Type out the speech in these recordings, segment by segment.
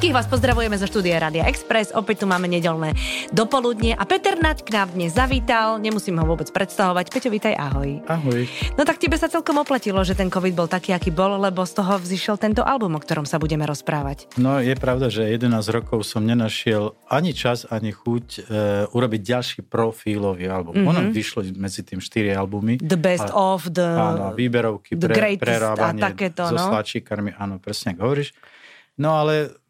Všetkých vás pozdravujeme zo štúdia Radia Express. Opäť tu máme nedelné dopoludne a Peter Naď k nám dnes zavítal. Nemusím ho vôbec predstavovať. Peťo, vítaj, ahoj. Ahoj. No tak tebe sa celkom oplatilo, že ten COVID bol taký, aký bol, lebo z toho vzýšiel tento album, o ktorom sa budeme rozprávať. No je pravda, že 11 rokov som nenašiel ani čas, ani chuť e, urobiť ďalší profílový album. Mm-hmm. Ono vyšlo medzi tým 4 albumy. The best ale, of, the... Áno, výberovky, the pre, prerábanie a takéto, so no. sláčikármi, áno, presne ako hovoríš. No ale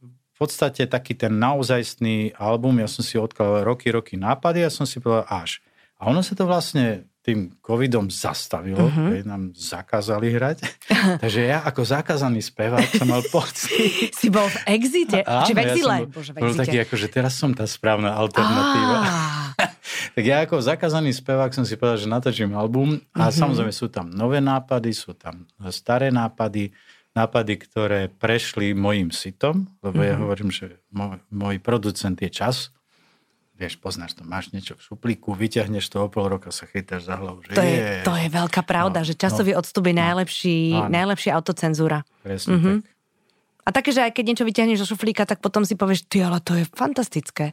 podstate taký ten naozajstný album, ja som si odkladal roky, roky nápady a som si povedal až. A ono sa to vlastne tým covidom zastavilo, uh-huh. keď nám zakázali hrať. Takže ja ako zakázaný spevák som mal pocit. si bol v exite? Áno, Či v exile? Ja som Bože, v bol exite. taký, ako, že teraz som tá správna alternatíva. tak ja ako zakázaný spevák som si povedal, že natočím album a uh-huh. samozrejme sú tam nové nápady, sú tam staré nápady, nápady, ktoré prešli mojim sitom, lebo mm-hmm. ja hovorím, že môj, môj producent je čas. Vieš, poznáš to, máš niečo v šuplíku, vyťahneš to o pol roka, sa chytáš za hlavu. Že To je, je, to je veľká pravda, No, že časový no, odstup je najlepší, áno. najlepšia autocenzúra. Presne Mhm. tak. A také, že aj keď niečo vyťahneš zo šuflíka, tak potom si povieš, ty, ale to je fantastické.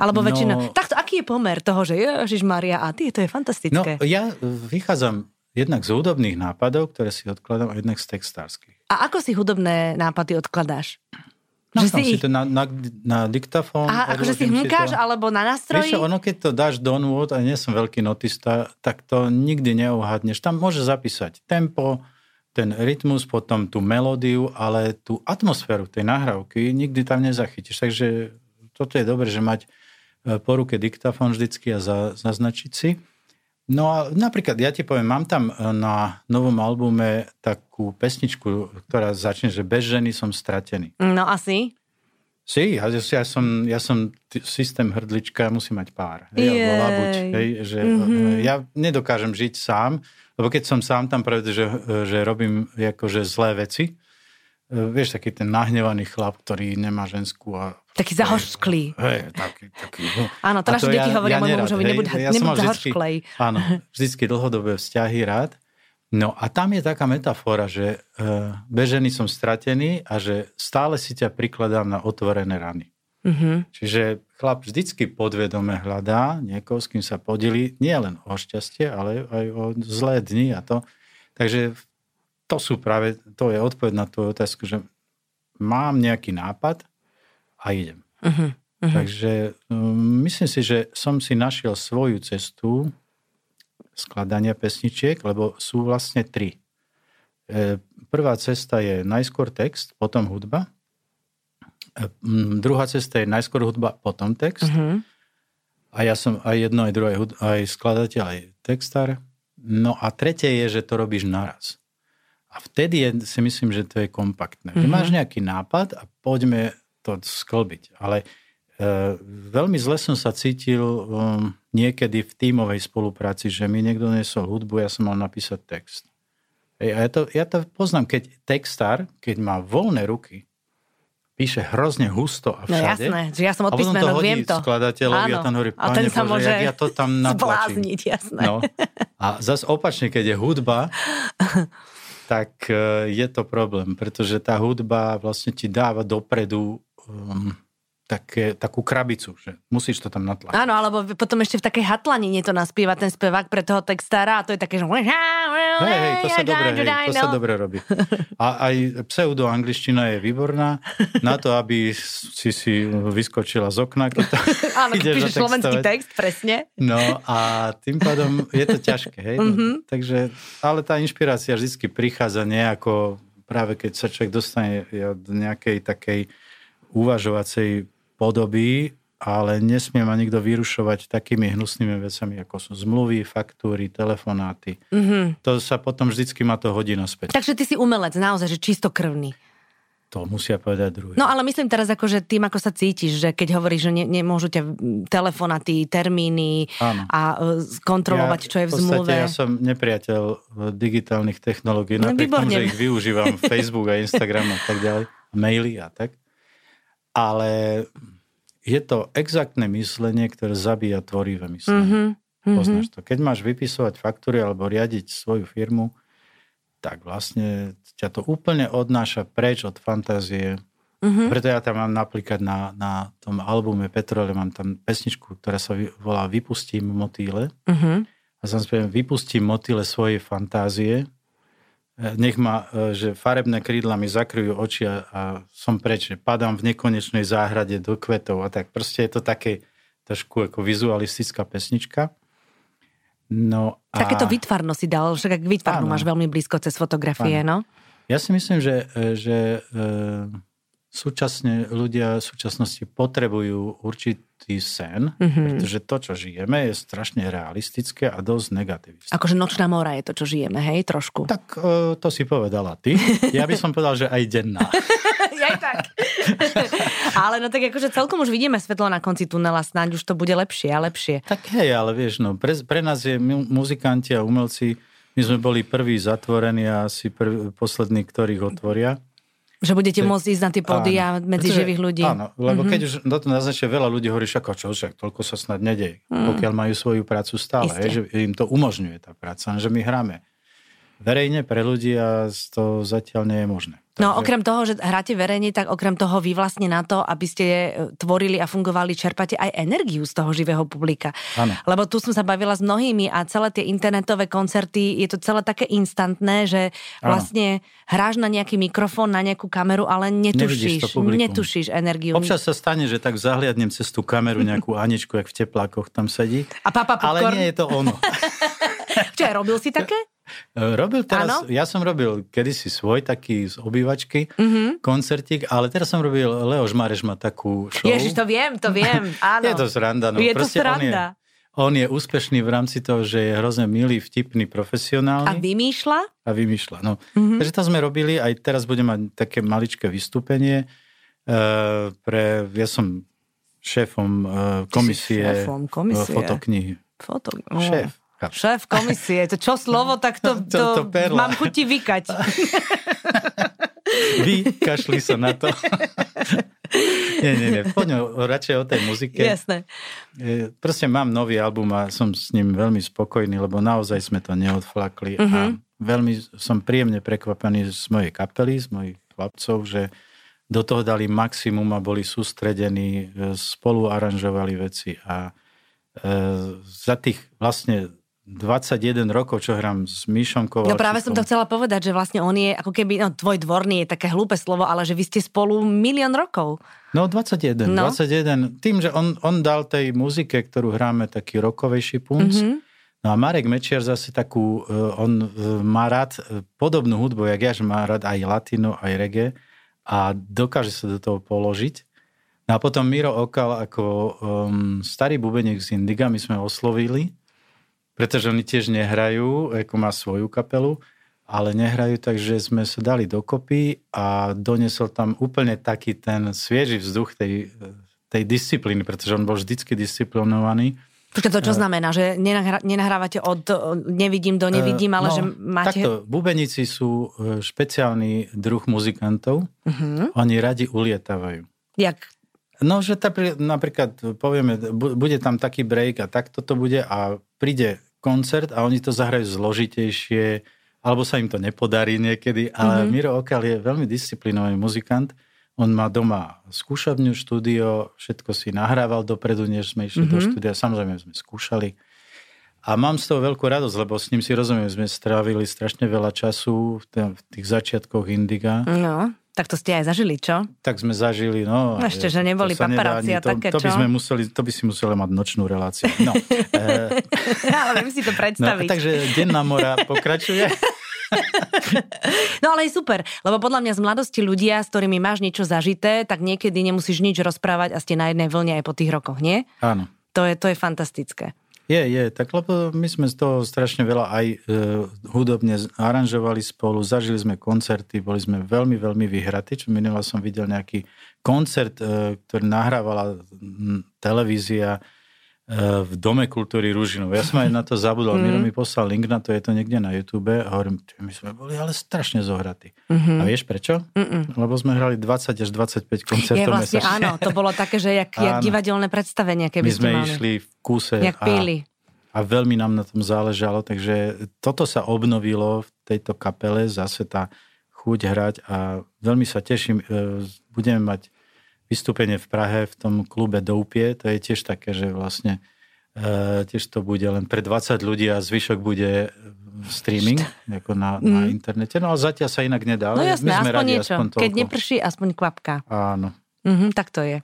Alebo No. väčšina... Takto, aký je pomer toho, že Ježiš Maria a ty, to je No, fantastické. ja vychádzam jednak z hudobných nápadov, ktoré si odkladám, a jednak z textárskych. A ako si hudobné nápady odkladáš? No, Že si si to na, na, na diktafón. Aha, akože si hmkáš to. alebo na Vieš nástroji? čo, ono keď to dáš do nôd, a nie som veľký notista, tak to nikdy neuhadneš. Tam môže zapísať tempo, ten rytmus, potom tú melódiu, ale tú atmosféru tej nahrávky nikdy tam nezachytíš. Takže toto je dobré, že mať e, po ruke diktafón vždycky a za, zaznačiť si. No a napríklad, ja ti poviem, mám tam e, na novom albume takú pesničku, ktorá začne, že bez ženy som stratený. No asi. Si, ja, ja, som, ja som t- systém hrdlička, musím mať pár. Hej, alebo labuť, hej, že Mhm. ja nedokážem žiť sám, lebo keď som sám tam pravde, že, že robím akože zlé veci, vieš, taký ten nahnevaný chlap, ktorý nemá ženskú a... Taký zahošklý. Hej, taký, taký, no. Áno, to A naše deti hovoria môjmu nerad, mužovi, nebuď, Ja nebuď zahošklej. Áno, vždycky dlhodobé vzťahy rád. No a tam je taká metafora, že uh, bez ženy som stratený a že stále si ťa prikladám na otvorené rany. Mhm. Čiže chlap vždycky podvedome hľadá niekoho, s kým sa podeli nie len o šťastie, ale aj o zlé dni a to. Takže to sú práve, to je odpoveď na tú otázku, že mám nejaký nápad a idem. Mhm. Mhm. Takže um, myslím si, že som si našiel svoju cestu skladania pesničiek, lebo sú vlastne tri. E, Prvá cesta je najskôr text, potom hudba. E, m, Druhá cesta je najskôr hudba, potom text. Mhm. A ja som aj jedno, aj druhé, aj skladateľ, aj textár. No a tretie je, že to robíš naraz. A vtedy je, si myslím, že to je kompaktné. Mm-hmm. Mhm. Máš nejaký nápad a poďme to sklbiť. Ale e, veľmi zle som sa cítil um, niekedy v tímovej spolupráci, že mi niekto nesol hudbu, ja som mal napísať text. Ej, a ja to, ja to poznám, keď textár, keď má voľné ruky, píše hrozne husto a No všade. jasné, že ja som odpísmenok, hodí viem to. skladateľovi a Áno. tam hovorí, A ten "Pane sa Bože, môže ja to tam natlačím. zblázniť, jasné. No. A zase opačne, keď je hudba, tak e, je to problém, pretože tá hudba vlastne ti dáva dopredu um, také, takú krabicu, že musíš to tam natlačiť. Áno, alebo potom ešte v takej hatlanine to naspieva ten spevák pre toho textára a to je také, že... Hej, hej, to sa dobre, hej, to sa dobre robí. A aj pseudo-angličtina je výborná na to, aby si si vyskočila z okna, keď to Áno, keď píšeš slovenský text, presne. No a tým pádom je to ťažké, hej? No, Mhm. Takže, ale tá inšpirácia vždy prichádza nejako, práve keď sa človek dostane do nejakej takej uvažovacej podoby, ale nesmie ma nikto vyrušovať takými hnusnými vecami, ako sú zmluvy, faktúry, telefonáty. Mhm. To sa potom vždycky ma to hodí naspäť. Takže ty si umelec, naozaj, že čistokrvný. To musia povedať druhý. No ale myslím teraz ako, že tým, ako sa cítiš, že keď hovoríš, že ne, nemôžu ťa telefonaty, termíny Áno. a e, skontrolovať, čo je v podstate zmluve. Ja som nepriateľ e, digitálnych technológií, No, napriek tomu, že ich využívam, Facebook a Instagram a tak ďalej, maily a tak. Ale je to exaktné myslenie, ktoré zabíja tvorivé myslenie. Mhm, mhm. Poznáš to. Keď máš vypisovať faktúry alebo riadiť svoju firmu, tak vlastne ťa to úplne odnáša preč od fantázie Mhm. Preto ja tam mám napríklad na, na tom albume Petrole, mám tam pesničku, ktorá sa volá Vypustím motýle. Mhm. A som spievam, vypustím motýle svojej fantázie. E, Nech ma, e, že farebné krídla mi zakryjú oči a, a som preč, že padám v nekonečnej záhrade do kvetov a tak. Proste je to také trošku ako vizualistická pesnička. No a... Takéto vytvarno si dal, však ak vytvarnu Áno. máš veľmi blízko cez fotografie, no? Ja si myslím, že, e, že e, súčasne ľudia v súčasnosti potrebujú určitý sen, Mhm. pretože to, čo žijeme, je strašne realistické a dosť negativistické. Akože nočná mora je to, čo žijeme, hej, trošku. Tak e, to si povedala ty. Ja by som povedal, že aj denná. aj tak. ale no tak akože celkom už vidíme svetlo na konci tunela, snáď už to bude lepšie a lepšie. Tak hej, ale vieš, no, pre, pre nás je mu- muzikanti a umelci, my sme boli prví zatvorení a asi prv, poslední, ktorých otvoria. Že budete To- môcť ísť na tie pódia medzi Pretože- živých ľudí. Áno, lebo Mhm. keď už do toho naznačia veľa ľudí hovorí, však a čo, však toľko sa snad nedeje, Mm. pokiaľ majú svoju prácu stále, hej, že im to umožňuje tá práca, že my hráme verejne pre ľudí a to zatiaľ nie je možné. No Takže- okrem toho, že hráte verejne, tak okrem toho vy vlastne na to, aby ste e, tvorili a fungovali, čerpate aj energiu z toho živého publika. Áno. Lebo tu som sa bavila s mnohými a celé tie internetové koncerty, je to celé také instantné, že vlastne hráš na nejaký mikrofón, na nejakú kameru, ale netušíš, netušíš energiu. Občas sa stane, že tak zahliadnem cez tú kameru nejakú Aničku, jak v teplákoch tam sedí. A papa Ale popcorn. nie je to ono. Čo, robil si také? E, Robil teraz, Áno? ja som robil kedysi svoj taký z obývačky, Mhm. koncertík, ale teraz som robil, Leoš Mareš má takú show. Ježiš, to viem, to viem. Áno. Je to sranda. No. Je to Proste sranda. On je, on je úspešný v rámci toho, že je hrozne milý, vtipný, A profesionálny vymýšľa? a vymýšľa. No. Mhm. Takže to sme robili, aj teraz budem mať také maličké vystúpenie. E, pre, ja som šéfom e, komisie, šéfom komisie. fotoknihy. Foto. Šéf. Šéf komisie, to čo slovo, tak to, to, To- to mám chuti vykať. Vy kašli sa na to. nie, nie, nie. Poďme radšej o tej muzike. Jasné. E, Proste mám nový album a som s ním veľmi spokojný, lebo naozaj sme to neodflakli Mhm. a veľmi som príjemne prekvapený z mojej kapely, z mojich chlapcov, že do toho dali maximum a boli sústredení, e, spolu aranžovali veci a e, za tých vlastne 21 rokov, čo hrám s Míšom Kovalčíkom. No práve som to chcela povedať, že vlastne on je ako keby, no tvoj dvorný je také hlúpe slovo, ale že vy ste spolu milión rokov. No 21, No. no. 21. Tým, že on, on dal tej muzike, ktorú hráme, taký rokovejší punc. Mhm. Mm-hmm. No a Marek Mečiar zase takú, e, on e, má rád e, podobnú hudbu, jak ja, že má rád aj latino, aj reggae a dokáže sa do toho položiť. No a potom Miro Okal ako um, starý bubeník z Indiga my sme oslovili, pretože oni tiež nehrajú, ako má svoju kapelu, ale nehrajú, takže sme sa dali dokopy a donesol tam úplne taký ten svieži vzduch tej, tej disciplíny, pretože on bol vždycky disciplinovaný. Počkaj, to čo znamená, že nenahrávate od o, nevidím do nevidím, ale no, že máte... Takto, bubeníci sú e, špeciálny druh muzikantov. Uh-huh. Oni radi ulietavajú. Jak? No, že tá, napríklad povieme, bu- bude tam taký break a takto to bude a príde koncert a oni to zahrajú zložitejšie, alebo sa im to nepodarí niekedy, ale Mhm. Miro Okal je veľmi disciplinovaný muzikant. On má doma skúšavňu, štúdio, všetko si nahrával dopredu, než sme išli do Mhm. štúdia. Samozrejme sme skúšali. A mám z toho veľkú radosť, lebo s ním si rozumiem, sme strávili strašne veľa času v tých začiatkoch Indiga. No, tak to ste aj zažili, čo? Tak sme zažili, no... No ešte, že neboli ani- a také, to, to by sme museli, to by si museli mať nočnú reláciu. No, e, ale viem si to no predstaviť. takže Denná mora pokračuje. No ale je super, lebo podľa mňa z mladosti ľudia, s ktorými máš niečo zažité, tak niekedy nemusíš nič rozprávať a ste na jednej vlne aj po tých rokoch, nie? Áno. To je, to je fantastické. Je, je, tak lebo my sme z toho strašne veľa aj e, hudobne aranžovali spolu, zažili sme koncerty, boli sme veľmi, veľmi vyhratí, čo minula som videl nejaký koncert, e, ktorý nahrávala televízia v Dome kultúry Ružinov. Ja som aj na to zabudol, Mhm. Miro mi poslal link na to, je to niekde na YouTube a hovorím, "Ty, my sme boli ale strašne zohratí. Mhm. A vieš prečo? Mm-mm. Lebo sme hrali 20 až 25 Je koncertov vlastne mesačne. áno, to bolo také, že jak, jak divadelné predstavenie, keby My sme mali. išli v kúse Jak a, píli. a veľmi nám na tom záležalo, takže toto sa obnovilo v tejto kapele, zase tá chuť hrať a veľmi sa teším. E, budeme mať vystúpenie v Prahe v tom klube Doupie, to je tiež také, že vlastne e, tiež to bude len pre 20 ľudí a zvyšok bude streaming ako na, mm. na internete. No a zatiaľ sa inak nedá. No jasné, My sme aspoň radi, niečo. aspoň Keď neprší, aspoň kvapka. Áno. Mhm, tak to je.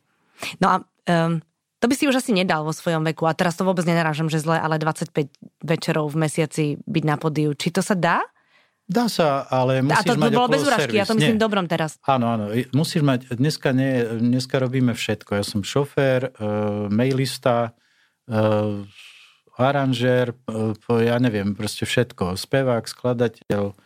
No a um, to by si už asi nedal vo svojom veku. A teraz to vôbec nenarážam, že zle, ale 25 večerov v mesiaci byť na podiu. Či to sa dá? Dá sa, ale musíš a to, to mať bolo bez urážky, ja to myslím Nie. dobrom teraz. Áno, áno. Musíš mať, dneska, nie, dneska robíme všetko. Ja som šofér, uh, mailista, uh, aranžér, uh, ja neviem, proste všetko. Spevák, skladateľ.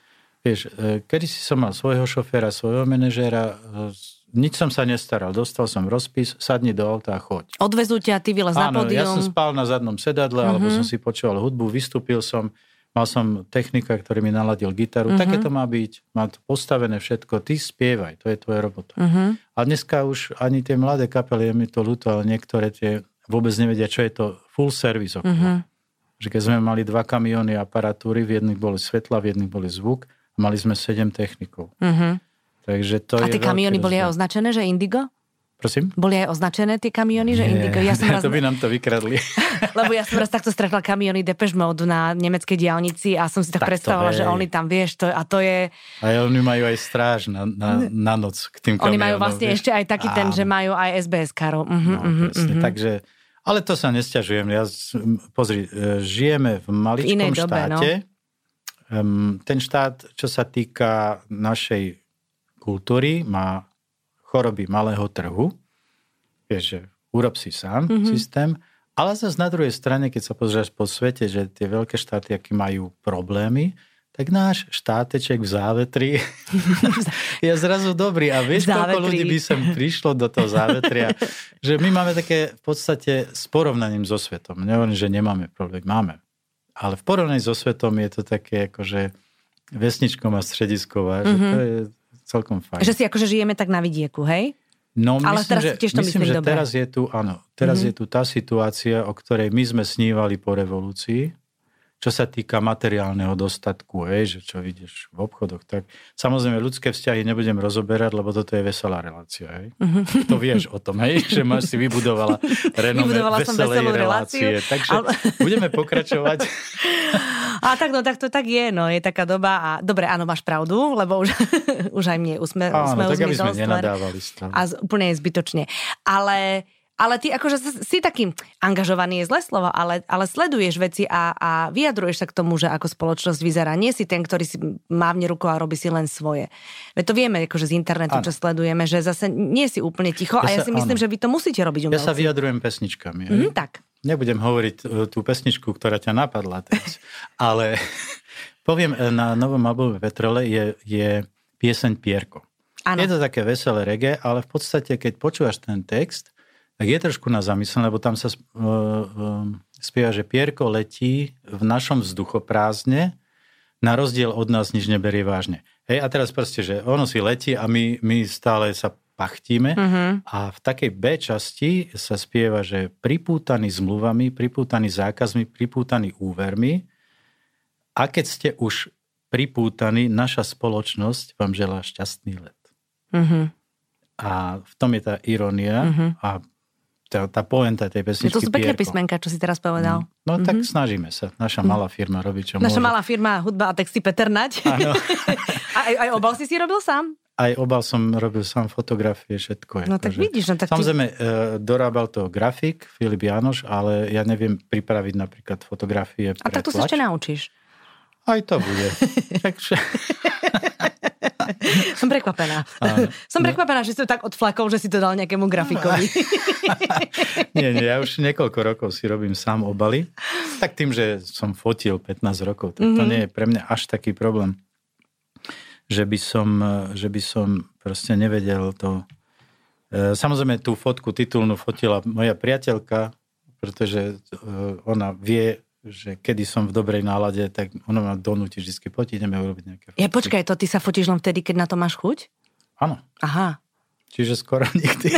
Vieš, uh, kedy si som mal svojho šoféra, svojho manažéra, uh, nič som sa nestaral. Dostal som rozpis, sadni do auta a choď. Odvezú ťa, ty vylez na Áno, pódium. ja som spal na zadnom sedadle, alebo Mhm. som si počúval hudbu, vystúpil som, mal som technika, ktorý mi naladil gitaru. Mhm. Také to má byť, má to postavené všetko. Ty spievaj, to je tvoja robota. Mhm. A dneska už ani tie mladé kapely, je mi to ľúto, ale niektoré tie vôbec nevedia, čo je to full service. Mhm. Že keď sme mali dva kamióny aparatúry, v jedných boli svetla, v jedných boli zvuk, a mali sme sedem technikov. Mhm. Takže to A tie kamiony veľký boli aj označené, že Indigo? Prosím? Boli aj označené tie kamiony, že Indigo? Ja som raz, to by nám to vykradli. lebo ja som raz takto stretla kamiony Depeche Mode na nemeckej diálnici a som si tak, Tak predstavovala, že oni tam, vieš, to, a to je... A oni majú aj stráž na, na, na noc k tým Oni majú vlastne vieš. ešte aj taký ten, že majú aj SBS karov. Mhm, No, presne, mhm. takže, ale to sa nesťažujem. Ja, pozri, e, žijeme v maličkom V dobe, no. štáte. Em, ten štát, čo sa týka našej kultúry, má choroby malého trhu. Že urob si sám Mhm. systém. Ale zase na druhej strane, keď sa pozrieš po svete, že tie veľké štáty, aký majú problémy, tak náš štáteček v závetri je zrazu dobrý. A vieš, koľko ľudí by sem prišlo do toho závetria, že my máme také v podstate s porovnaním so svetom. Nehovorím, že nemáme problém, máme. Ale v porovnaní so svetom je to také akože vesničkom a stredisková, že to je celkom fajn. Že si akože žijeme tak na vidieku, hej? No, Ale myslím, teraz že, tiež to myslím, myslím že dobre. teraz je tu, áno, teraz Mhm. je tu tá situácia, o ktorej my sme snívali po revolúcii, čo sa týka materiálneho dostatku, hej, že čo vidíš v obchodoch, tak samozrejme ľudské vzťahy nebudem rozoberať, lebo toto je veselá relácia, hej. Mhm. To vieš o tom, hej, že máš si vybudovala renome Vybudovala veselej relácie. reláciu, Takže ale- budeme pokračovať. A tak, no tak to tak je, no, je taká doba a dobre, áno, máš pravdu, lebo už, už aj mne usme, Áno, usme tak aby sme nenadávali stále. a z, úplne je zbytočne. Ale, ale ty akože si taký angažovaný je zlé slovo, ale, ale sleduješ veci a, a vyjadruješ sa k tomu, že ako spoločnosť vyzerá. Nie si ten, ktorý si mávne rukou a robí si len svoje. Veď to vieme akože z internetu, Áno. čo sledujeme, že zase nie si úplne ticho a Ja ja sa- si myslím, áno. že vy to musíte robiť Ja sa umelci. vyjadrujem pesničkami. Mhm, tak. Nebudem hovoriť e, tú pesničku, ktorá ťa napadla teraz, ale poviem, e, na novom albume Petrole je, je pieseň Pierko. Áno. Je to také veselé reggae, ale v podstate, keď počúvaš ten text, tak je trošku na zamyslené, lebo tam sa e, e, spieva, že Pierko letí v našom vzduchoprázdne, na rozdiel od nás nič neberie vážne. Hej, a teraz proste, že ono si letí a my, my stále sa pachtíme Mhm. a v takej B časti sa spieva, že pripútaný zmluvami, pripútaný zákazmi, pripútaný úvermi a keď ste už pripútaní, naša spoločnosť vám želá šťastný let. Mhm. A v tom je tá irónia Mhm. a tá, tá poenta tej pesničky To sú pekné Pierko. písmenka, čo si teraz povedal. No tak snažíme sa. Naša malá firma robí, čo Naša môže. malá firma hudba a texty Peter Nať. A aj, aj obal si si robil sám? Aj obal som robil sám fotografie, všetko. je. No tak vidíš, no tak. Samozrejme, e, dorábal to grafik Filip Janoš, ale ja neviem pripraviť napríklad fotografie A pre tak to sa tlač. ešte naučíš. Aj to bude. Takže, Som prekvapená. Áno. Som prekvapená, že si to tak odflakol, že si to dal nejakému grafikovi. nie, nie, ja už niekoľko rokov si robím sám obaly. Tak tým, že som fotil 15 rokov, tak Mhm. to nie je pre mňa až taký problém, že by som, že by som proste nevedel to. E, Samozrejme, tú fotku titulnú fotila moja priateľka, pretože e, ona vie, že kedy som v dobrej nálade, tak ona ma donúti vždy poď, ideme urobiť nejaké fotky. Ja počkaj, to ty sa fotíš len vtedy, keď na to máš chuť? Áno, Aha. čiže skoro nikdy.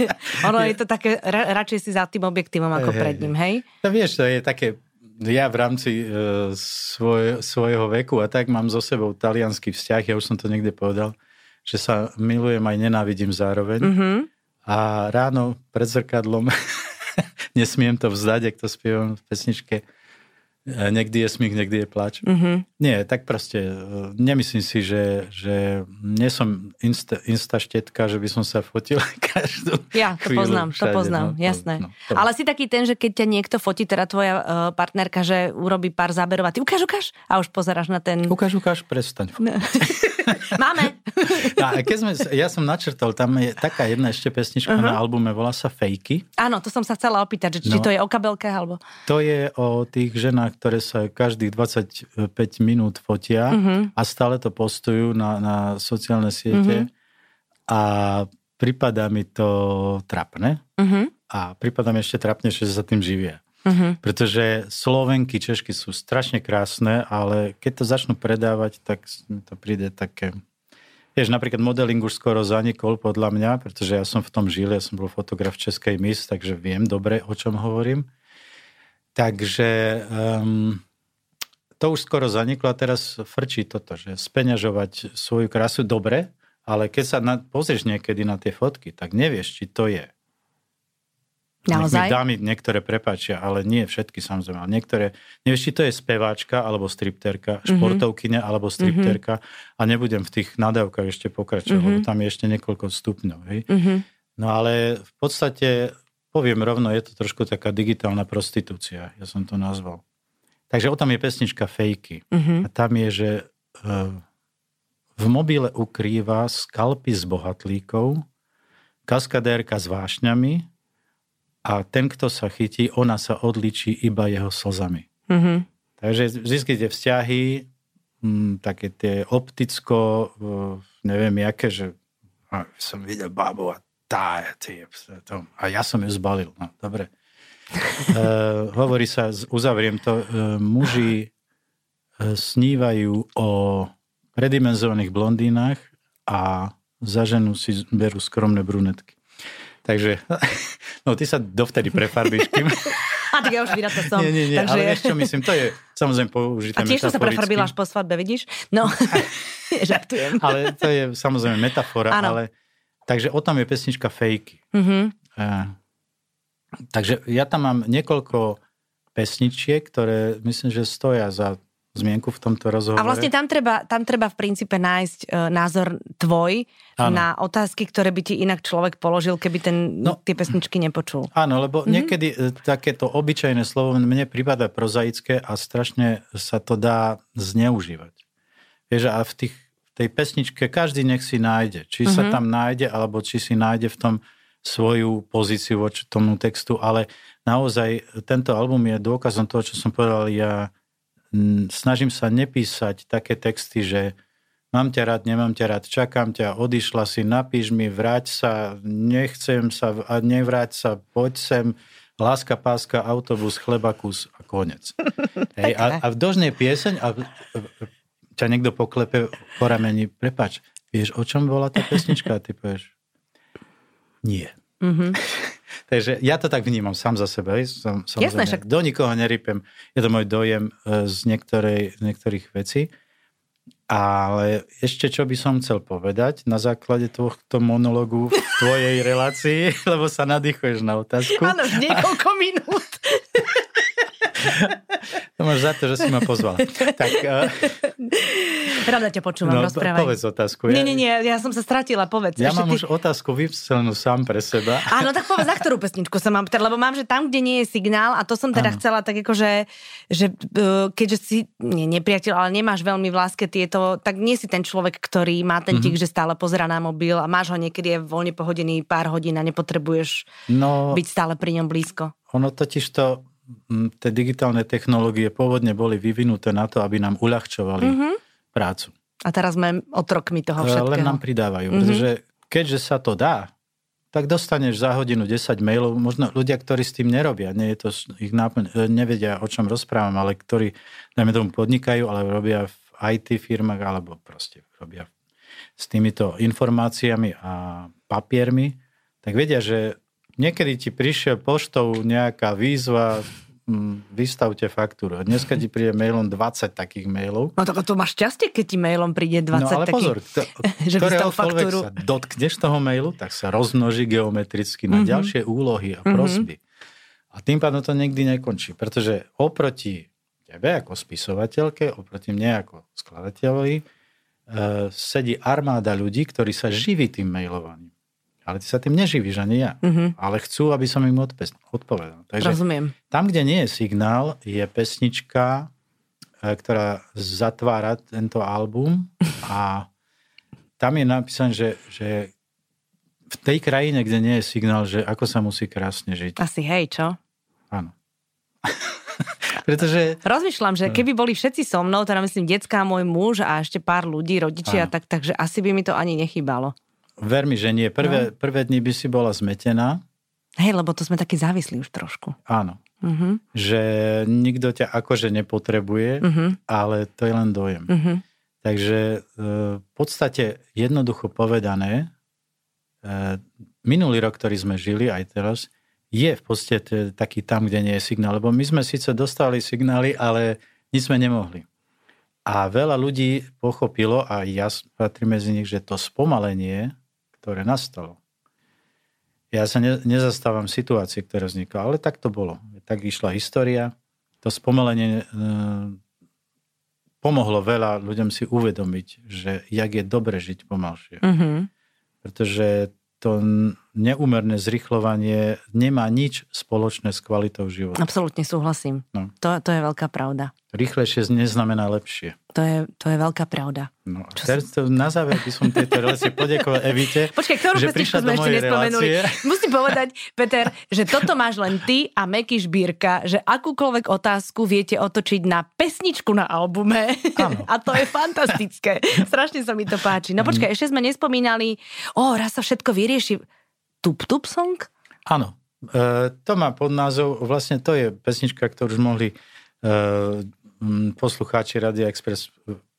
Ono je to také, ra, radšej si za tým objektívom ako Hej, pred ním, hej? To vieš, to je také ja v rámci uh, svoj, svojho veku a tak mám so sebou talianský vzťah, ja už som to niekde povedal, že sa milujem aj nenávidím zároveň. Mm-hmm. A ráno pred zrkadlom nesmiem to vzdať, ak to spievam v pesničke, E, niekdy je smích, niekdy je plač. Mm-hmm. Nie, tak proste e, nemyslím si, že, že nie som insta, insta štetka, že by som sa fotil každú Ja, to poznám, všade, to poznám, no, jasné. No, to... Ale si taký ten, že keď ťa niekto fotí, teda tvoja uh, partnerka, že urobí pár záberov a ty ukáž, ukáž a už pozeráš na ten... Ukáž, ukáž, prestaň. No. Máme. a keď sme, ja som načrtol, tam je taká jedna ešte pesnička uh-huh. na albume, volá sa Fejky. Áno, to som sa chcela opýtať, že či no, to je o kabelke alebo... To je o tých ženách, ktoré sa každých 25 minút fotia uh-huh. a stále to postujú na, na sociálne siete. Uh-huh. A prípada mi to trapné. Uh-huh. A prípada mi ešte trapnejšie, že sa tým živia. Uh-huh. Pretože Slovenky, Češky sú strašne krásne, ale keď to začnú predávať, tak mi to príde také... Vieš, napríklad modeling už skoro zanikol podľa mňa, pretože ja som v tom žil, ja som bol fotograf Českej mis, takže viem dobre, o čom hovorím. Takže um, to už skoro zaniklo a teraz frčí toto, že speňažovať svoju krásu dobre, ale keď sa na, pozrieš niekedy na tie fotky, tak nevieš, či to je Naozaj? dámy niektoré prepáčia, ale nie všetky samozrejme. Ale niektoré, nevieš, či to je speváčka alebo stripterka, mm-hmm. športovkyne alebo stripterka mm-hmm. a nebudem v tých nadávkach ešte pokračovať, mm-hmm. lebo tam je ešte niekoľko stupňov. Hej? Mm-hmm. No ale v podstate, poviem rovno, je to trošku taká digitálna prostitúcia, ja som to nazval. Takže o tam je pesnička Fejky. Mm-hmm. A tam je, že uh, v mobile ukrýva skalpy s bohatlíkov, kaskadérka s vášňami, a ten, kto sa chytí, ona sa odličí iba jeho slzami. Mm-hmm. Takže získite vzťahy, m, mm, také tie opticko, neviem jaké, že a som videl babu a tá, ty, to, a ja som ju zbalil. No, dobre. E, hovorí sa, uzavriem to, e, muži e, snívajú o predimenzovaných blondínach a za ženu si berú skromné brunetky. Takže, no ty sa dovtedy prefarbíš, kým... A tak ja už vyratá som. Nie, nie, nie, takže... ale vieš čo myslím, to je samozrejme použité A tiež sa prefarbila až po svadbe, vidíš? No, žartujem. ale to je samozrejme metafora, ano. ale takže o tom je pesnička fejky. Mm-hmm. Uh, takže ja tam mám niekoľko pesničiek, ktoré myslím, že stoja za zmienku v tomto rozhovore. A vlastne tam treba, tam treba v princípe nájsť uh, názor tvoj ano. na otázky, ktoré by ti inak človek položil, keby ten, no, tie pesničky nepočul. Áno, lebo mm-hmm. niekedy uh, takéto obyčajné slovo mne prípada prozaické a strašne sa to dá zneužívať. Vieš, a v tých, tej pesničke každý nech si nájde. Či mm-hmm. sa mhm. tam nájde, alebo či si nájde v tom svoju pozíciu voči tomu textu, ale naozaj tento album je dôkazom toho, čo som povedal ja snažím sa nepísať také texty, že mám ťa rád, nemám ťa rád, čakám ťa, odišla si, napíš mi, vráť sa, nechcem sa, a nevráť sa, poď sem, láska, páska, autobus, chleba, kus a konec. Hej, a, a v dožnej pieseň a ťa niekto poklepe po rameni, prepač, vieš, o čom bola tá pesnička? Ty povieš, nie. Mm-hmm. Takže ja to tak vnímam sám za seba. Som, Jasné, však... Do nikoho nerypem. Je to môj dojem e, z, niektorej, z niektorých vecí. Ale ešte čo by som chcel povedať na základe tohto monologu v tvojej relácii, lebo sa nadýchuješ na otázku. Áno, niekoľko minút. To máš za to, že si ma pozval. Tak, uh... Rada ťa počúvam, no, rozprávaj. Povedz otázku. Ja... Nie, nie, nie, ja som sa stratila, povedz. Ja mám ty... už otázku vypselenú sám pre seba. Áno, tak povedz, za ktorú pesničku sa mám lebo mám, že tam, kde nie je signál, a to som teda ano. chcela tak ako, že, že e, keďže si, nie nepriateľ, ale nemáš veľmi v láske tieto, tak nie si ten človek, ktorý má ten tik, mm-hmm. že stále pozera na mobil a máš ho niekedy je voľne pohodený pár hodín a nepotrebuješ no, byť stále pri ňom blízko. Ono totiž to, tie digitálne technológie pôvodne boli vyvinuté na to, aby nám uľahčovali mm-hmm. prácu. A teraz sme otrokmi toho všetkého. Len nám pridávajú, mm-hmm. pretože keďže sa to dá, tak dostaneš za hodinu 10 mailov, možno ľudia, ktorí s tým nerobia, nie je to ich náplň, e, nevedia, o čom rozprávam, ale ktorí, dajme tomu, podnikajú, ale robia v IT firmách, alebo proste robia s týmito informáciami a papiermi, tak vedia, že niekedy ti prišiel poštou nejaká výzva, vystavte faktúru. Dneska ti príde mailom 20 takých mailov. No tak to máš šťastie, keď ti mailom príde 20 No ale takých, pozor, to, že faktúru. sa dotkneš toho mailu, tak sa rozmnoží geometricky na Mhm. ďalšie úlohy a prosby. A tým pádom to nikdy nekončí, pretože oproti tebe ako spisovateľke, oproti mne ako skladateľovi, e, sedí armáda ľudí, ktorí sa živí tým mailovaním. Ale ty sa tým neživíš, ani ja. Mhm. Ale chcú, aby som im odpovedal. Takže Rozumiem. tam, kde nie je signál, je pesnička, e, ktorá zatvára tento album a tam je napísané, že, že v tej krajine, kde nie je signál, že ako sa musí krásne žiť. Asi hej, čo? Áno. Pretože Rozmýšľam, že keby boli všetci so mnou, teda myslím detská, môj muž a ešte pár ľudí, rodičia, Áno. tak, takže asi by mi to ani nechýbalo. Ver mi, že nie. Prvé, prvé dni by si bola zmetená. Hej, lebo to sme takí závislí už trošku. Áno. Mhm, Že nikto ťa akože nepotrebuje, mhm, ale to je len dojem. mhm. Takže e, v podstate jednoducho povedané, e, minulý rok, ktorý sme žili aj teraz, je v podstate taký tam, kde nie je signál. Lebo my sme síce dostali signály, ale nič sme nemohli. A veľa ľudí pochopilo, a ja patrím medzi nich, že to spomalenie, ktoré nastalo, ja sa ne, nezastávam situácie, ktoré vznikla, ale tak to bolo. Tak išla história. To spomalenie e, pomohlo veľa ľuďom si uvedomiť, že jak je dobre žiť pomalšie. Mhm. Pretože to neúmerné zrychlovanie nemá nič spoločné s kvalitou života. Absolútne súhlasím. No. To, to je veľká pravda. Rýchlejšie neznamená lepšie. To je, to je veľká pravda. No, Čo teraz to, na záver by som tejto relácie poďakovať Evite, Počkaj, ktorú že prišla sme do ešte mojej nespomenuli? relácie. Musím povedať, Peter, že toto máš len ty a Meky Šbírka, že akúkoľvek otázku viete otočiť na pesničku na albume. Áno. A to je fantastické. Strašne sa mi to páči. No počkaj, ešte sme nespomínali, o, raz sa všetko vyrieši. Tup Tup Song? Áno. E, to má pod názov, vlastne to je pesnička, ktorú už mohli e, poslucháči Radia Express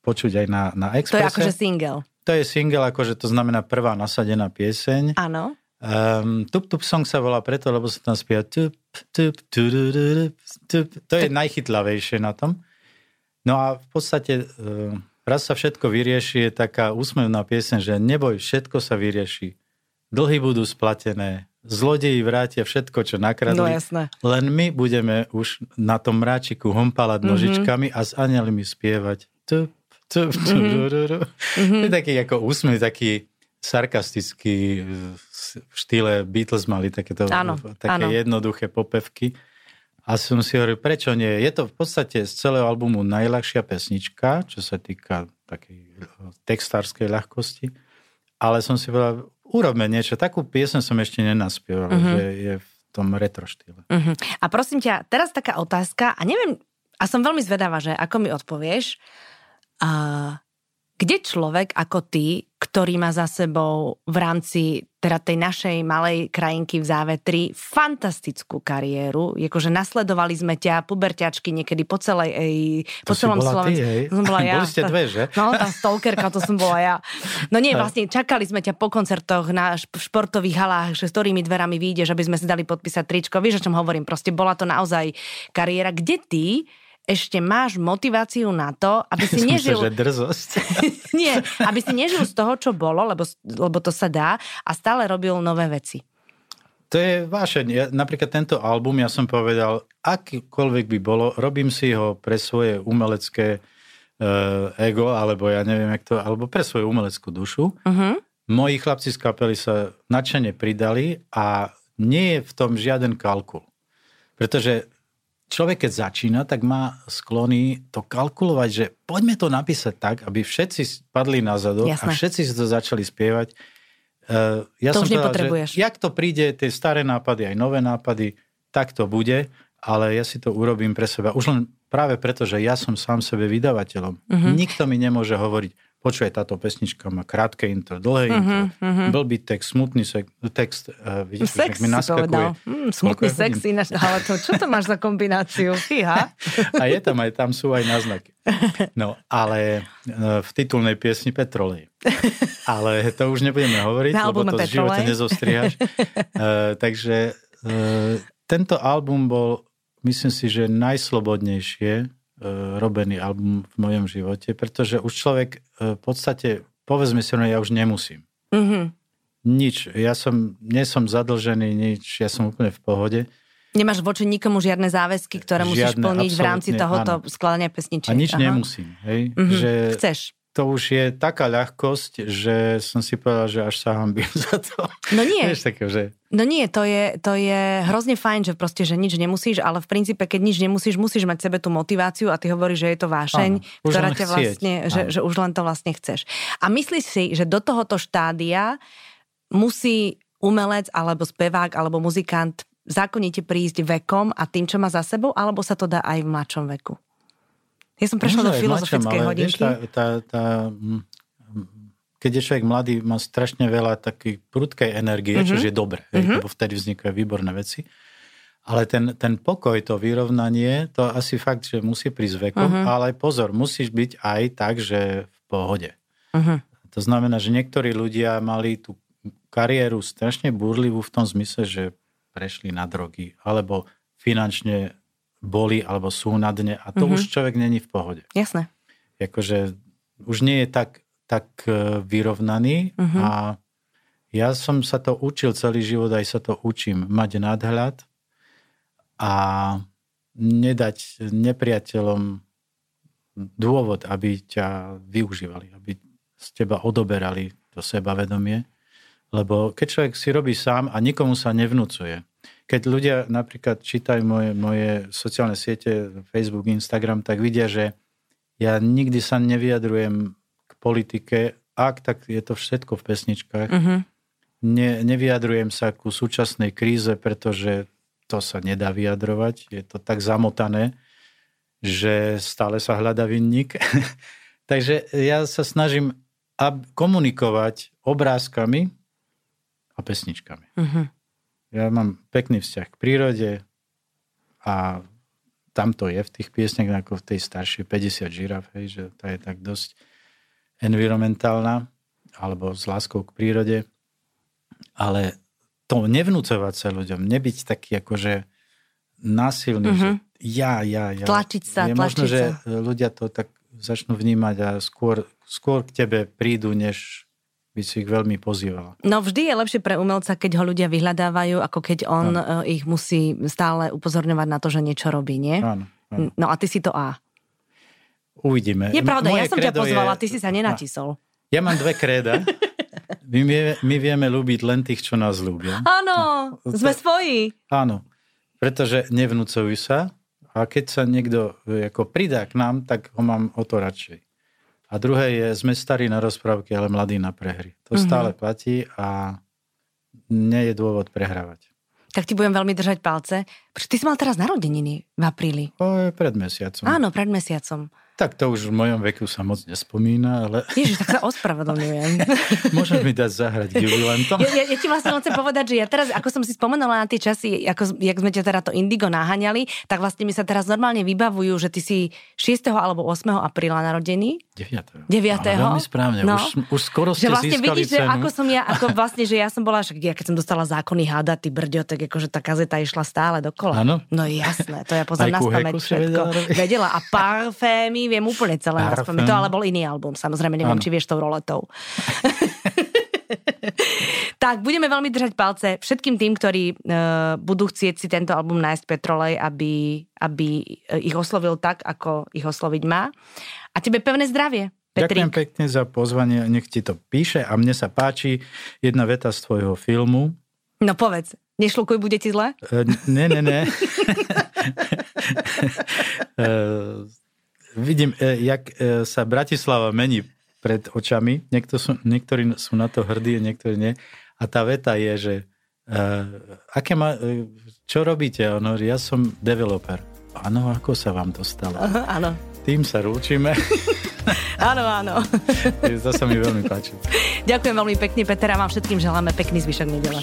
počuť aj na, na To je Expresse. akože single. To je single, akože to znamená prvá nasadená pieseň. Áno. Um, tup Tup Song sa volá preto, lebo sa tam spieva tup, tup, tudududup, tup. To je najchytlavejšie na tom. No a v podstate uh, raz sa všetko vyrieši, je taká úsmevná pieseň, že neboj, všetko sa vyrieši. Dlhy budú splatené, zlodeji vrátia všetko, čo No nakradli. jasné. Len my budeme už na tom mráčiku hompalať Mhm. nožičkami a s anielmi spievať. Tup, tup, tudududu. To je taký ako úsmev, taký sarkastický v štýle Beatles mali takéto Áno, také áno. jednoduché popevky. A som si hovoril, prečo nie? Je to v podstate z celého albumu najľahšia pesnička, čo sa týka takej textárskej ľahkosti. Ale som si povedal, urobme niečo. Takú piesen som ešte nenaspieval, mm-hmm. že je v tom retro štýle. Uh-huh. A prosím ťa, teraz taká otázka, a neviem, a som veľmi zvedavá, že ako mi odpovieš, a kde človek ako ty, ktorý má za sebou v rámci teda tej našej malej krajinky v závetri fantastickú kariéru, akože nasledovali sme ťa, puberťačky niekedy po celej, ej, po To si celom Slovensku. som bola ja. Boli ste dve, že? No, tá stalkerka, to som bola ja. No nie, vlastne čakali sme ťa po koncertoch na šp- športových halách, že s ktorými dverami vyjdeš, aby sme si dali podpísať tričko. Vieš, o čom hovorím? Proste bola to naozaj kariéra. Kde ty ešte máš motiváciu na to, aby si nežil... myslel, že drzosť. Nie, aby si nežil z toho, čo bolo, lebo, lebo to sa dá a stále robil nové veci. To je vášeň. Ja, napríklad tento album, ja som povedal, akýkoľvek by bolo, robím si ho pre svoje umelecké uh, ego, alebo ja neviem, jak to, alebo pre svoju umeleckú dušu. Uh-huh. Moji chlapci z kapely sa nadšene pridali a nie je v tom žiaden kalkul. Pretože človek, keď začína, tak má sklony to kalkulovať, že poďme to napísať tak, aby všetci spadli na zadok a všetci si to začali spievať. Uh, ja To som už povedal. Že, jak to príde, tie staré nápady, aj nové nápady, tak to bude, ale ja si to urobím pre seba. Už len práve preto, že ja som sám sebe vydavateľom. Uh-huh. Nikto mi nemôže hovoriť, počuj, táto pesnička má krátke intro, dlhé Mhm, intro, mhm. blbý text, smutný sek- text, uh, vidíš, Sex mi naskakuje. Mm, smutný sex ináč, ale to, čo to máš za kombináciu? Fíha. A je tam aj, tam sú aj náznaky. No, ale e, v titulnej piesni Petrolej. Ale to už nebudeme hovoriť, Na lebo to z života Petrolej. nezostrihaš. E, takže e, tento album bol myslím si, že najslobodnejšie robený album v mojom živote, pretože už človek e, v podstate, povedzme si, no ja už nemusím. Mm-hmm. Nič. Ja som, nie som zadlžený, nič. Ja som úplne v pohode. Nemáš voči nikomu žiadne záväzky, ktoré musíš Žiadne, plniť v rámci tohoto áno. skladania pesničiek. A nič Aha. nemusím. Hej? Mhm. Že Chceš. To už je taká ľahkosť, že som si povedal, že až sa hambím za to. No nie, Vieš, také, že no nie, to je, to je hrozne fajn, že proste, že nič nemusíš, ale v princípe, keď nič nemusíš, musíš mať sebe tú motiváciu a ty hovoríš, že je to vášeň, Áno, ktorá ťa vlastne, že, že už len to vlastne chceš. A myslíš si, že do tohoto štádia musí umelec alebo spevák alebo muzikant zákonite prísť vekom a tým, čo má za sebou, alebo sa to dá aj v mladšom veku? Ja som prešla do Možno v filozofickej mladšom, hodinky. Vieš, tá, tá, tá, keď je človek mladý, má strašne veľa takej prudkej energie, mm-hmm. čo je dobre, Mhm. lebo vtedy vznikajú výborné veci. Ale ten, ten pokoj, to vyrovnanie, to asi fakt, že musí prísť vekom, Mhm. ale pozor, musíš byť aj tak, že v pohode. Mhm. To znamená, že niektorí ľudia mali tú kariéru strašne burlivú v tom zmysle, že prešli na drogy, alebo finančne boli, alebo sú na dne a to Mhm. už človek není v pohode. Jasné. Akože už nie je tak, tak e, vyrovnaný Mhm. a ja som sa to učil celý život, aj sa to učím, mať nadhľad a nedať nepriateľom dôvod, aby ťa využívali, aby z teba odoberali to sebavedomie. Lebo keď človek si robí sám a nikomu sa nevnúcuje. Keď ľudia napríklad čítajú moje, moje sociálne siete, Facebook, Instagram, tak vidia, že ja nikdy sa nevyjadrujem k politike. Ak, tak je to všetko v pesničkách. Mhm. Ne, nevyjadrujem sa ku súčasnej kríze, pretože to sa nedá vyjadrovať. Je to tak zamotané, že stále sa hľadá vinník. Takže ja sa snažím ab- komunikovať obrázkami a pesničkami. Mhm. Ja mám pekný vzťah k prírode a tam to je v tých piesniach, ako v tej staršej 50 žiraf, hej, že tá je tak dosť environmentálna alebo s láskou k prírode. Ale to nevnúcovať sa ľuďom, nebyť taký akože násilný, Mhm. že ja, ja, ja. Tlačiť sa, je možno, tlačiť že sa. ľudia to tak začnú vnímať a skôr, skôr k tebe prídu, než by si ich veľmi pozývala. No vždy je lepšie pre umelca, keď ho ľudia vyhľadávajú, ako keď on eh, ich musí stále upozorňovať na to, že niečo robí, nie? Áno. No a ty si to A. Uvidíme. Je pravda, Moje ja som ťa pozvala, je- ty si sa nenatisol. Ja mám dve kréda. My, my vieme ľúbiť len tých, čo nás ľúbia. Áno, To- sme svoji. Áno, pretože nevnúcujú sa a keď sa niekto e, ako pridá k nám, tak ho mám o to radšej. A druhé je, sme starí na rozprávky, ale mladí na prehry. To Mhm. stále platí a nie je dôvod prehrávať. Tak ti budem veľmi držať palce. Prečo ty si mal teraz narodeniny v apríli? To je pred mesiacom. Áno, pred mesiacom. Tak to už v mojom veku sa moc nespomína, ale Ježiš, tak sa ospravedlňujem. môžeš mi dať zahrať k jubilentom. Ja, ja, ja ti vlastne chcem povedať, že ja teraz, ako som si spomenula na tie časy, ako, jak sme ťa teda to Indigo naháňali, tak vlastne mi sa teraz normálne vybavujú, že ty si 6. alebo 8. apríla narodený. 9. 9.. Áno, veľmi správne. No. Už, už skoro ste Že vlastne získali vidíš, že cenu. ako som ja, ako vlastne, že ja som bola, však ja keď som dostala zákony háda, ty brďo, tak akože tá kazeta išla stále dokola. Áno. No jasné, to ja poznám na spameť všetko. vedela? Vedela a parfémy viem úplne celé spameť. To ale bol iný album, samozrejme, neviem, Áno. či vieš tou roletou. tak, budeme veľmi držať palce všetkým tým, ktorí uh, budú chcieť si tento album nájsť Petrolej, aby, aby eh, ich oslovil tak, ako ich osloviť má. A tebe pevné zdravie, Ďakujem Petrík. pekne za pozvanie, nech ti to píše a mne sa páči jedna veta z tvojho filmu. No povedz, nešlukuj, bude ti zle? E, ne, ne, ne. e, vidím, e, jak e, sa Bratislava mení pred očami. Niekto sú, niektorí sú na to hrdí, niektorí nie. A tá veta je, že e, aké ma, čo robíte? Ono, ja som developer. Áno, ako sa vám to stalo? Áno. Tým sa rúčime. Áno, áno. to sa mi veľmi páči. Ďakujem veľmi pekne, Peter, a vám všetkým želáme pekný zvyšok nedele.